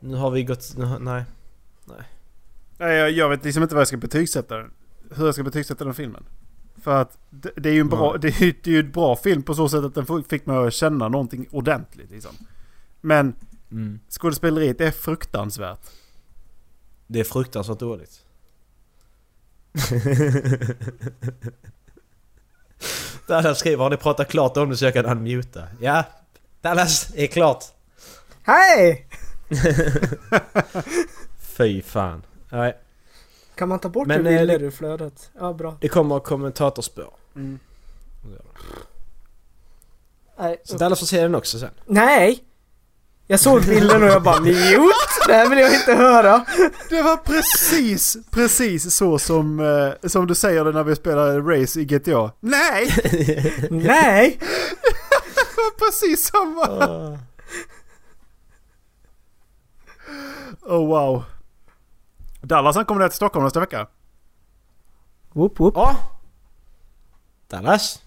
Nu har vi gått... Nu, har- nej. Nej, jag, jag vet liksom inte vad jag ska betygsätta den. Hur jag ska betygsätta den filmen. För att det, det är ju en bra, det är, det är ju en bra film på så sätt att den fick mig att känna någonting ordentligt liksom. Men Mm. skådespeleriet är fruktansvärt. Det är fruktansvärt dåligt. Dallas skriver, har ni pratat klart om det så jag kan unmuta? Ja, Dallas är klart. Hej! Fy fan. Nej, Kan man ta bort Men, det Wille eh, ur flödet? Ja, bra. det kommer kommentatorspår. Nej, Så Dallas får se den också sen. Nej! Jag såg bilden och jag bara mute! Det här vill jag inte höra! Det var precis, precis så som, eh, som du säger det när vi spelar Race i GTA. Nej! Nej! Det var precis samma! Oh wow. Dallas han kommer ner till Stockholm nästa vecka. Whoop whoop. Ja! Dallas!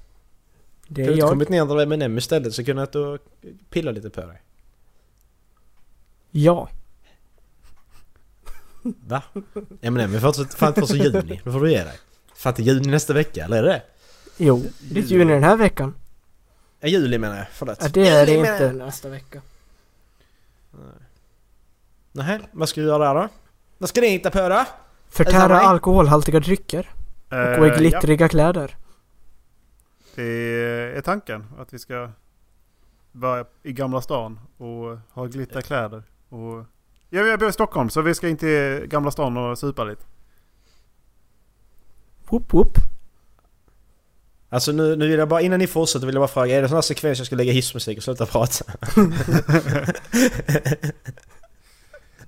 Det Du är har inte jag. kommit ner till M&M istället så kunde jag pilla lite på dig. Ja. Va? M&M är fan fan först i juni. Då får du ge dig. Fan till juni nästa vecka, eller är det? Jo, det är juni den här veckan. Ja, juli menar jag. Förlåt. Ja, det är det inte nästa vecka. Nej, vad ska du göra där då? Vad ska ni hitta på då? Förtära alkoholhaltiga drycker. Och gå i Eh, glittriga kläder. ja, det är tanken att vi ska vara i Gamla stan och ha glitterkläder. Och... Ja, jag bor i Stockholm så vi ska in till Gamla stan och supa lite. Whoop whoop. Alltså nu, nu vill jag bara, innan ni fortsätter vill jag bara fråga, är det sån här sekvens jag ska lägga hissmusik och sluta prata?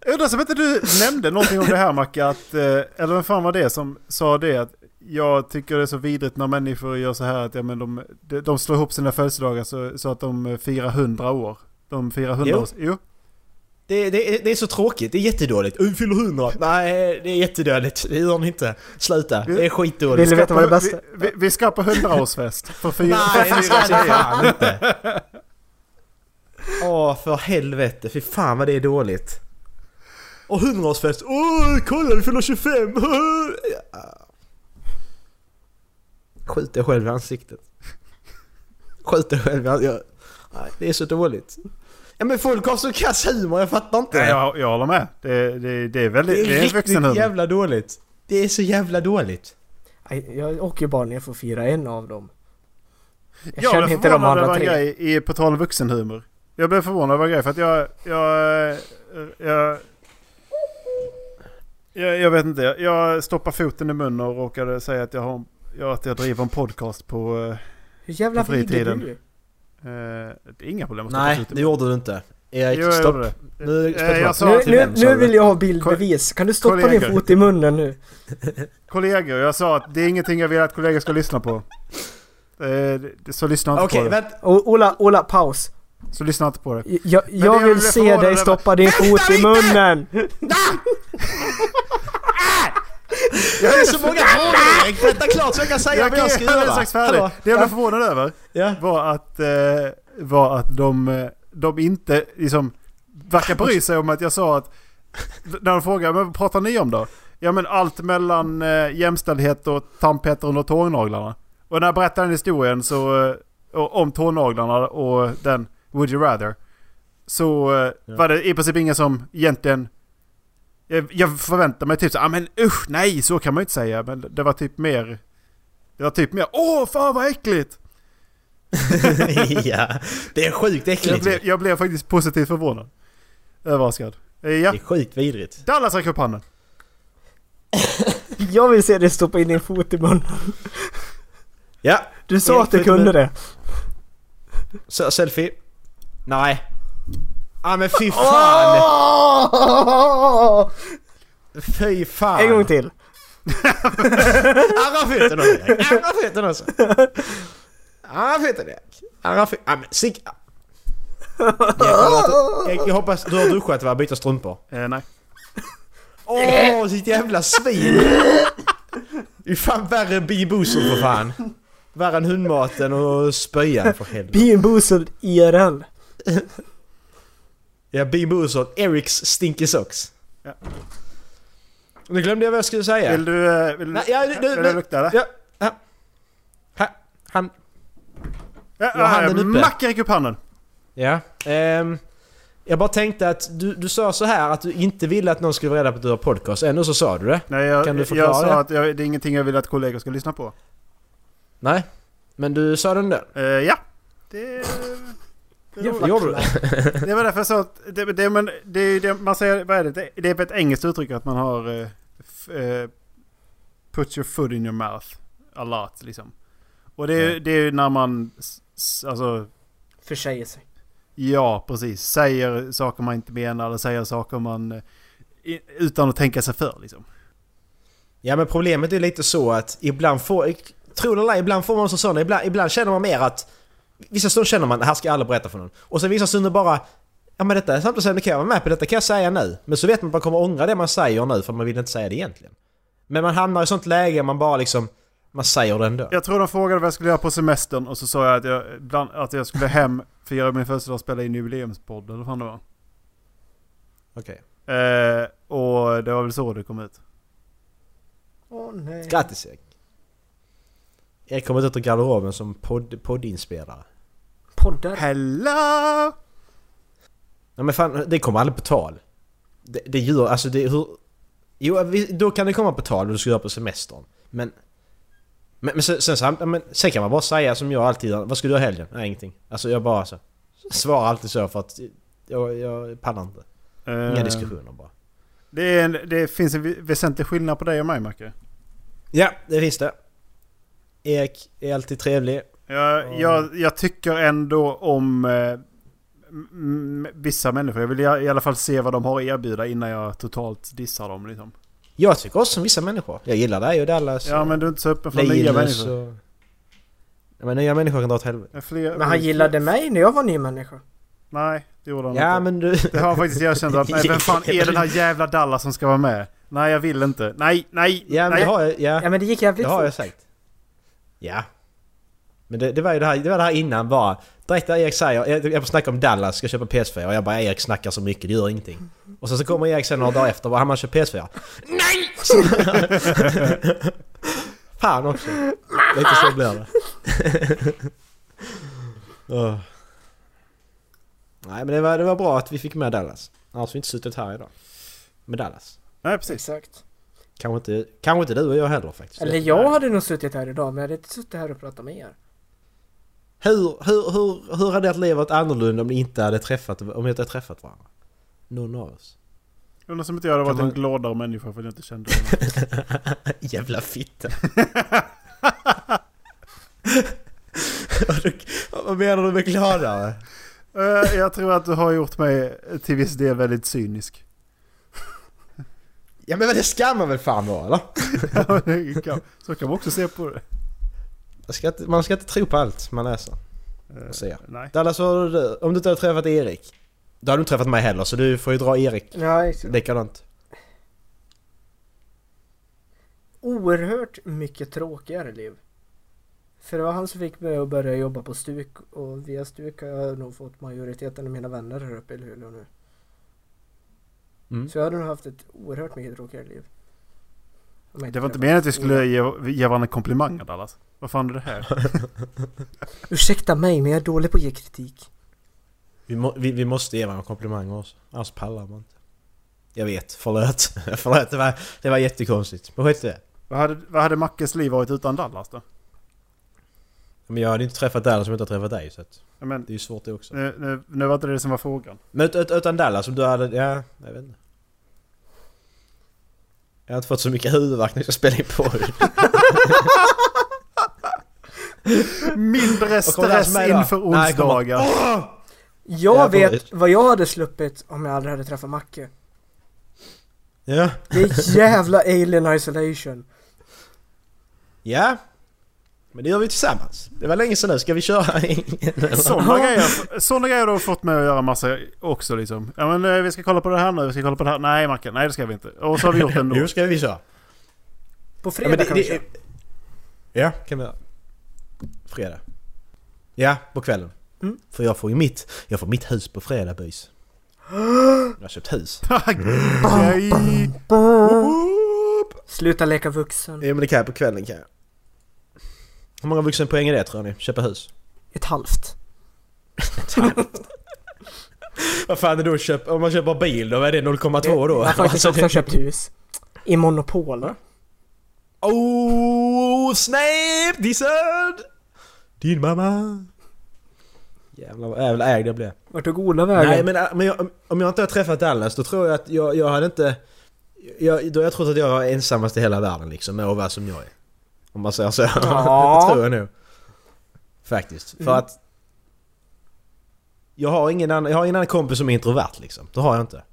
Jag undrar som inte du nämnde någonting om det här Macke, att, eh, eller vem fan var det som sa det? Att jag tycker det är så vidrigt när människor gör så här att ja, men de, de, slår ihop sina födelsedagar så, så att de eh, firar 100 år. De firar 100 Jo. år. Jo. Det, det, det är så tråkigt, det är jättedåligt. Uh, fyller hundra! Nej, det är jättedåligt. Det gör ni inte. Sluta, det är skitdåligt. Vill du veta vad det bästa? Vi, vi, vi ska på 100-årsfest för fyra, Nej, för det ska ni tjejer. fan inte! Åh, för helvete. Fy fan vad det är dåligt. Och hundraårsfest. Åh, kolla vi fyller 25! Skjut dig själv i ansiktet. Skjut dig själv i ansiktet. Nej, det är så dåligt. Ja men folk har så kass humor, jag fattar inte. Nej, jag, jag håller med. Det, det, det är väldigt... det Det är är en riktigt jävla dåligt. Det är så jävla dåligt. Jag åker ju bara ner för att fira en av dem. Jag Jag känner blev inte de förvånad över andra en tre. grej i, på tal om vuxenhumor. Jag blev förvånad över en grej för att jag... Jag... Jag, jag, jag vet inte. Jag stoppade foten i munnen och råkade säga att jag, har, ja, att jag driver en podcast på... eh, Hur jävla på fritiden. du? Eh, det är inga problem att Nej, det gjorde du inte. Erik, Jo, jag stopp. Nu, Eh, jag sa Nu, nu, nu vill jag ha bildbevis. Kan du stoppa din kollegor. fot i munnen nu? Kollegor, jag sa att det är ingenting jag vill att kollegor ska lyssna på. Så lyssna inte Okej, på det. vänta. O- Ola, Ola, paus. Så lyssna inte på det. Jag, jag, det jag jag vill se dig stoppa din fot i munnen! Jag har så många frågor Erik! Vänta klart så jag kan säga Jag vad jag ska är alldeles göra. strax färdig. Det jag blev förvånad över var att, eh, var att de, eh, de inte liksom verkar bry sig om att jag sa att när de frågar men vad pratar ni om då? Ja men allt mellan eh, jämställdhet och tandpetaren och tånaglarna. Och när jag berättade den historien så, eh, om tånaglarna och den Would you rather. Så eh, var det i princip ingen som egentligen jag, jag förväntar mig typ så ah, men usch nej så kan man ju inte säga. Men det var typ mer Det var typ mer åh fan vad äckligt! ja, det är sjukt Jag äckligt. blev, jag blev faktiskt positivt förvånad. Överraskad. Eh, Ja, Det är sjukt vidrigt. Dallas räcker upp handen. Jag vill se dig stoppa in din fot i munnen. Ja, Du sa att du kunde det. Så, selfie. Nej. Ah men fy fan! Fy fan! En gång till. Arra fötterna Erik! Arra fötterna också! Arra fötterna Erik! Arra fötterna... Ah men sick... Erik, har du- Erik, jag hoppas du har duschat va? Byta strumpor? Eh, nej. Åh, sitt jävla svin! Det är fan värre än Bee Boozled för fan! Värre än hundmaten och spöjan för helvete. Boozled IRL. Ja, Bean Boozled, Erics Stinky Socks. Ja. Nu glömde jag vad jag skulle säga. Vill du... eh, Vill, Nej, ja, du- vill du- du lukta det? Ja, ja. Ha, han... Ja, Jag har handen ja, uppe. Macke räcker upp handen. Ja. ehm, jag bara tänkte att du, du sa så här att du inte ville att någon skulle vara reda på att du har podcast. Ändå så sa du det. Nej, jag, Kan du förklara jag sa det? att jag, det är ingenting jag vill att kollegor ska lyssna på. Nej. Men du sa den där. Eh, ja. Det... Det, Jävla Gjorde du clown. det var därför jag sa att det, det, men det, är det, man säger, vad är det? Det- är ett engelskt uttryck att man har f, eh, put your foot in your mouth a lot liksom. Och det, är- Ja. det är ju när man, alltså Försäger sig. Ja, precis. Säger saker man inte menar eller säger saker man... eh, Utan att tänka sig för liksom. Ja men problemet är lite så att ibland får... Tro det eller ibland får man så sådana. Ibland, ibland känner man mer att... Vissa stunder känner man det här ska jag aldrig berätta för någon. Och sen vissa stunder bara... Ja men detta är samtalsämne, kan jag vara med på detta? kan jag säga nu? Men så vet man att man kommer ångra det man säger nu för man vill inte säga det egentligen. Men man hamnar i sånt läge man bara liksom... Man säger det ändå. Jag tror de frågade vad jag skulle göra på semestern och så sa jag att jag, bland, att jag skulle hem, fira min födelsedag och spela in jubileumspodd eller vad fan det var. Okej. Eh, och det var väl så det kom ut. Åh nej. Grattis Erik. Erik kommer ut ur garderoben som podd, poddinspelare. Poddar. Hello! Ja men fan, det kommer aldrig på tal. Det, det gör, alltså det hur... Jo, då kan det komma på tal och du ska göra på semestern. Men... Men, men sen, sen, men sen kan man bara säga som jag alltid gör, vad ska du göra helgen? Nej, ingenting. Alltså jag bara så... Svarar alltid så för att jag, jag pallar inte. Inga Eh, diskussioner bara. Det, är en, det finns en vä- väsentlig skillnad på dig och mig Macke. Ja, det finns det. Erik är alltid trevlig. Jag, jag, jag tycker ändå om eh, vissa människor. Jag vill i, i alla fall se vad de har att erbjuda innan jag totalt dissar dem. Liksom. Jag tycker också som vissa människor. Jag gillar dig och Dallas. Ja men du är inte så öppen för nya människor. och... Ja, men nya människor kan dra åt helvete. Ja, Fler, Men han gillade mig när jag var ny människa. Nej, det gjorde han Ja inte. men du... Det har han faktiskt erkänt att nej, vem fan är den här jävla Dallas som ska vara med? Nej jag vill inte. Nej, nej, Ja men nej. det har jag, ja. Ja men det gick jävligt Det har jag fort. sagt. Ja. Men det, det var ju det här, det var det här innan bara. Direkt när Erik säger, jag, jag snackar om Dallas, ska köpa PS4 och jag bara Erik snackar så mycket, det gör ingenting. Och sen så kommer Erik sen några dagar efter och bara, han har köpt PS4. Nej! Fan också. Lite så blir det. Nej men det var, det var bra att vi fick med Dallas. Annars hade vi inte suttit här idag. Med Dallas. Nej precis. Exakt. Kanske inte, kanske inte du och jag heller faktiskt. Eller jag hade nog suttit här idag men jag hade inte suttit här och pratat med er. Hur, hur, hur, hur hade ert liv varit annorlunda om ni inte hade träffat, om ni inte hade träffat varandra? Någon av oss. Undrar som inte jag hade varit man- en gladare människa för att jag inte kände honom. Jävla fitta. Vad menar du med gladare? Eh, jag tror att du har gjort mig till viss del väldigt cynisk. Ja men det ska man väl fan vara eller? Ja, kan- så kan man också se på det. Man ska inte, man ska inte tro på allt man läser och ser. nej. Dallas, om du inte hade träffat Erik? Då hade du inte träffat mig heller så du får ju dra Erik Ja, exakt. likadant. Oerhört mycket tråkigare liv. För det var han som fick mig att börja jobba på Stuk och via Stuk har jag nog fått majoriteten av mina vänner här uppe i Luleå nu. Mm. Så jag hade nog haft ett oerhört mycket tråkigare liv. Det var inte meningen att vi skulle ge, ge varandra komplimanger Dallas. Vad fan är det här? Ursäkta mig men jag är dålig på att ge kritik. Vi, må, vi, vi måste ge varandra komplimanger också. Annars pallar man inte. Jag vet, förlåt. förlåt, det var, det var jättekonstigt. Men skit i det. Vad hade, vad hade Mackes liv varit utan Dallas då? Men jag hade inte träffat Dallas om jag inte träffat dig så att men, det är ju svårt det också. nu, nu, nu var inte det som var frågan. Men ut, ut, utan Dallas om du hade... Ja, jag vet inte. Jag har inte fått så mycket huvudvärk när jag ska spela in på Mindre stress inför onsdagar. Jag Ja, vet förut. vad jag hade sluppit om jag aldrig hade träffat Macke. Ja. Det är jävla alien isolation. Ja. Men det gör vi tillsammans. Det var länge sedan nu. Ska vi köra? Sådana grejer, såna grejer har du fått mig att göra massa också liksom. Ja men eh, vi ska kolla på det här nu, vi ska kolla på det här. Nej Macke, nej det ska vi inte. Och så har vi gjort det ändå. Jo, ska vi köra. På Ja, fredag men det, kan vi köra. ja, kan vi göra. Fredag. Ja, på kvällen. Mm. För jag får ju mitt, jag får mitt hus på fredag bys. Jag har köpt hus. Sluta leka vuxen. Ja men det kan jag på kvällen kan jag. Hur många vuxenpoäng är det tror ni? Köpa hus? Ett halvt. Vad fan är då köpa, om man köper bil då? Vad är det 0,2 då? Jag har faktiskt Alltså, också köpt hus. I Monopol. Oh, snap! Dissad! Din mamma! Jävlar vad jävla ägd jag blev. Vart tog Ola vägen? Nej men, äh, men jag, om jag inte har träffat Dallas då tror jag att jag, jag hade inte... Jag, då har jag trott att jag var ensammast i hela världen liksom med att vara som jag är. Om man säger så. Ja. det tror jag nog. Faktiskt. För Mm. att... Jag har ingen annan, jag har ingen annan kompis som är introvert liksom. Det har jag inte.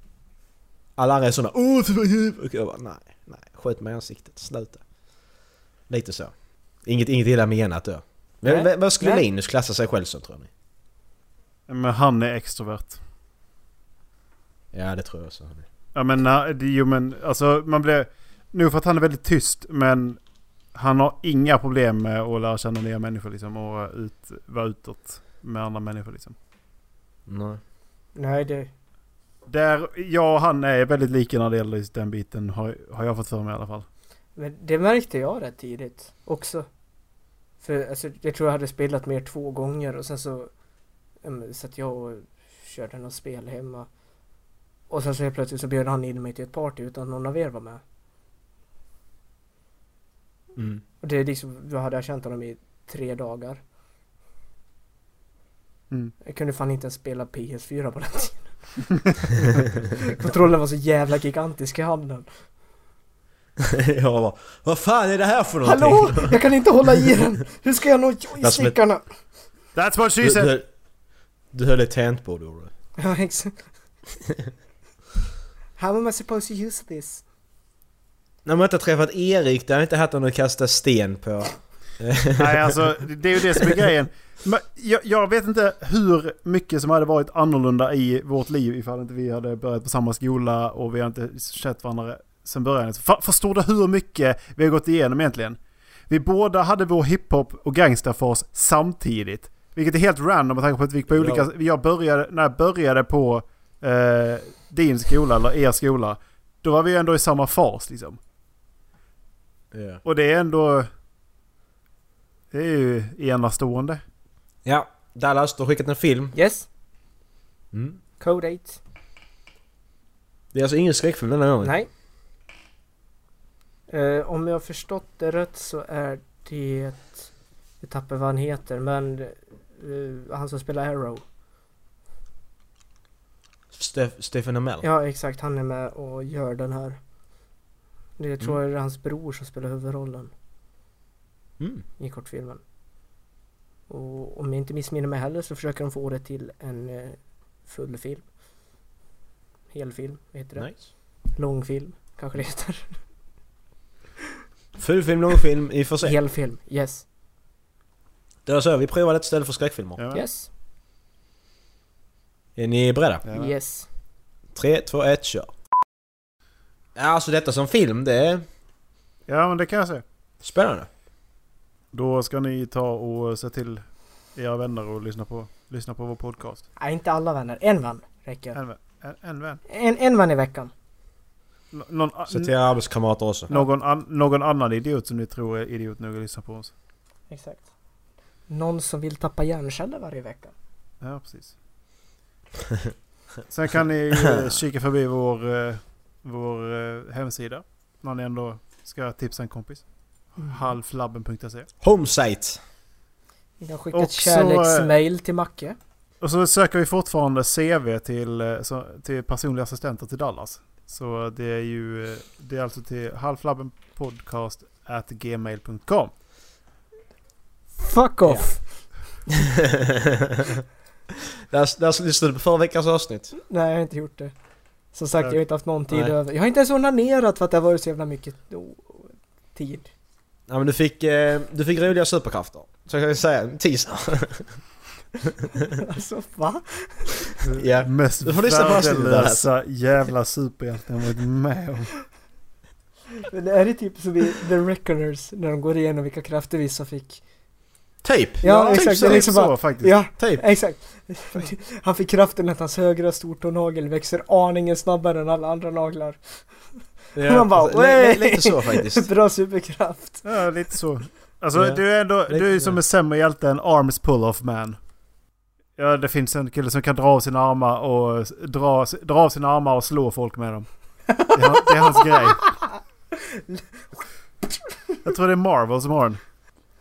Alla andra är Åh, djup!" Och jag bara nej, nej. Sköt mig i ansiktet. Sluta. Lite så. Inget, inget illa menat då. Men, Nej. vad- skulle Nej. Linus klassa sig själv som tror ni? Men han är extrovert. Ja det tror jag också. Ja men, nej, det- jo men alltså man blir... Nu för att han är väldigt tyst men han har inga problem med att lära känna nya människor liksom och ut, vara utåt med andra människor liksom. Nej. Nej, det... Där jag och han är väldigt lika när det gäller just den biten har, har jag fått för mig i alla fall. Men det märkte jag rätt tidigt också. För alltså, jag tror jag hade spelat mer två gånger och sen så um, satt jag och körde något spel hemma. Och sen så helt plötsligt så bjöd han in mig till ett party utan att någon av er var med. Mm. Och det är liksom, då hade jag känt honom i tre dagar. Mm. Jag kunde fan inte ens spela PS4 på den tiden. Kontrollen var så jävla gigantisk i handen. jag bara Vad fan är det här för någonting? Hallå! Jag kan inte hålla i den! Hur ska jag nå joystickarna? That's what she Du, said! du, du höll ett tangentbord gjorde du. Ja, exakt. How am I supposed to use this? När man inte har träffat Erik, där har inte haft någon att kasta sten på. Nej alltså det är ju det som är grejen. Men jag, jag vet inte hur mycket som hade varit annorlunda i vårt liv ifall inte vi hade börjat på samma skola och vi har inte känt varandra sen början. För, förstår du hur mycket vi har gått igenom egentligen? Vi båda hade vår hiphop och gangsterfas samtidigt. Vilket är helt random med tanke på att vi gick på olika... Ja. Jag började, när jag började på eh, din skola, eller er skola, då var vi ändå i samma fas liksom. Ja. Och det är ändå... Det är ju enastående. ja, Dallas, du har skickat en film. Yes, Mm. Code 8. Det är alltså ingen skräckfilm denna gången? Nej. Eh, om jag har förstått det rätt så är det... Jag tappar vad han heter men... eh, han som spelar Arrow. Stef, Stephen Amell? Ja exakt, han är med och gör den här. Det tror jag är hans bror som spelar huvudrollen Mm. i kortfilmen. Och om jag inte missminner mig heller så försöker de få det till en eh, full film. Helfilm, heter det? Nice. Långfilm, kanske det heter. Fullfilm, långfilm, i och för sig. Helfilm, yes. Då så, vi provar ett ställe för skräckfilmer. Ja. Yes, Är ni beredda? Ja. yes. 3, 2, 1, kör! Ja, alltså detta som film, det är ja, men det kan jag se. spännande. Då ska ni ta och se till era vänner och lyssna på, lyssna på vår podcast. Nej, inte alla vänner. En vän räcker. En, vän- en, en vän. En, en vän i veckan. Nå- Någon, Så till era arbetskamrater också. någon, an, någon annan idiot som ni tror är idiot nog att lyssna på oss. Exakt. Någon som vill tappa hjärnceller varje vecka. Ja, precis. Sen kan ni kika förbi vår, eh, vår eh, hemsida. När ni ändå ska tipsa en kompis. Halflabben.se Homesite! Vi kan skicka ett Också, kärleksmail till Macke. Och så söker vi fortfarande CV till, eh, till personliga assistenter till Dallas. Så det är ju eh, det är alltså till halflabbenpodcast at gmail.com. Fuck off! där, där lyssnade du på förra veckans avsnitt. Nej, jag har inte gjort det. Som sagt, jag har inte haft någon tid Nej. över. Jag har inte ens onanerat för att det har varit så jävla mycket oh, tid. Ja men du fick, eh, du fick roliga superkrafter. Så jag kan säga, en teaser. alltså, va? Ja. Mest Du får lyssna på värdelösa jävla superhjälten jag varit med om. Men är det typ som i The Reckoners när de går igenom vilka krafter vissa fick? Typ. Ja, typ exakt. så. det är liksom så bara, faktiskt. Ja, Typ. exakt. Han fick kraften att hans högra stortånagel växer aningen snabbare än alla andra naglar. Ja, Man bara, "Wey!" Lite så faktiskt. Bra superkraft. Ja, lite så. Alltså Ja. du är ändå, Lite du är ju så. som en sämre hjälte än Arms Pull-Off Man. Ja, det finns en kille som kan dra av sina armar och dra, dra av sina armar och slå folk med dem. Det är, han- det är hans grej. Jag tror det är Marvel som har den.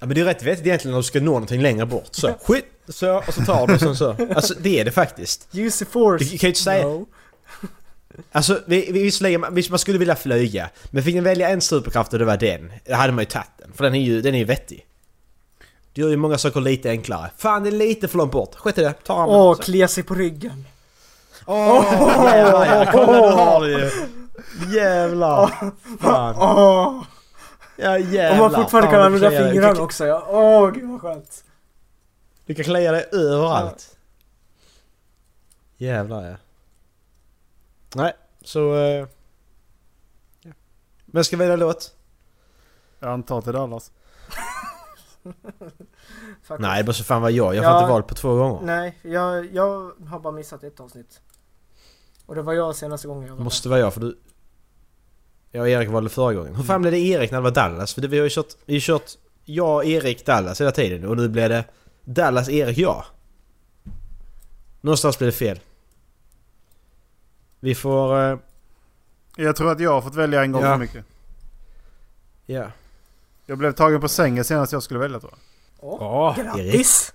Ja, men det är rätt vettigt egentligen när du ska nå någonting längre bort. Så, skit, så, och så tar du och sen så. Alltså det är det faktiskt. Use the force. Du kan ju inte säga... No. Alltså vi, vi, visserligen, visst man skulle vilja flyga. Men fick ni välja en superkraft och det var den. Då hade man ju tagit den. För den är ju, den är ju vettig. Det gör ju många saker lite enklare. Fan det är lite för långt bort. Skit i det. Ta armen. Åh, klia sig på ryggen. Åh jävlar ja. Kolla du har det ju. Jävlar. Fan. Ja Om jävlar. man fortfarande kan använda fingrarna Du kan- också ja. Åh, gud vad skönt. Du kan klia dig överallt. Jävlar ja. Nej, så... eh, ja. Men jag ska välja låt? Jag antar är Dallas. Nej, det måste fan vara jag. Jag får Ja. inte valt på två gånger. Nej, jag, jag har bara missat ett avsnitt. Och det var jag senaste gången jag var måste vara jag för du... Jag och Erik valde förra gången. Hur fan blev det Erik när det var Dallas? För det, vi har ju kört... Vi har kört jag, Erik, Dallas hela tiden. Och nu blev det Dallas, Erik, jag. Någonstans blev det fel. Vi får... eh, Jag tror att jag har fått välja en gång Ja. för mycket. Ja. Jag blev tagen på sängen senast jag skulle välja tror jag. Åh. Grattis!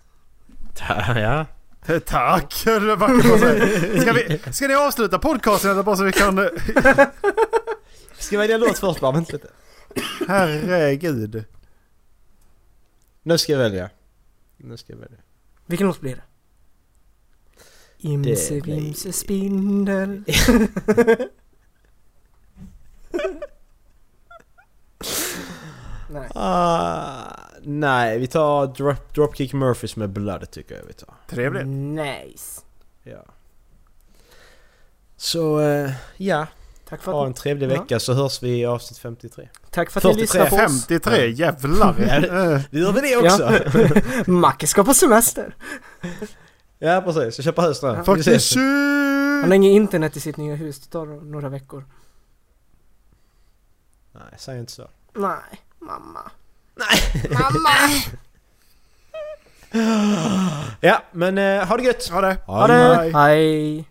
Ja. Tack! Ska, vi, ska ni avsluta podcasten eller bara så vi kan... Ska jag välja låt först bara? Vänta lite. Herregud. Nu ska jag välja. Nu ska jag välja. Vilken låt blir det? Imse vimse spindel. Nej. Ah, nej, vi tar drop, Dropkick Murphys med Blood tycker jag vi tar. Trevligt. Nice. Ja. Så, eh, ja. Tack för Ha en att, trevlig Ja. vecka så hörs vi i avsnitt 53. tack för att ni 43, lyssnar på oss. 53, jävlar. Ja, det- Det gör vi det också! Ja. Macke ska på semester. Ja, precis. Jag köper hus nu. Ja. Ses. shit! Han har inget internet i sitt nya hus. Det tar några veckor. Nej, säg inte så. Nej, mamma. Ja, men eh, ha det gött! Ha det. Ha det! Hej!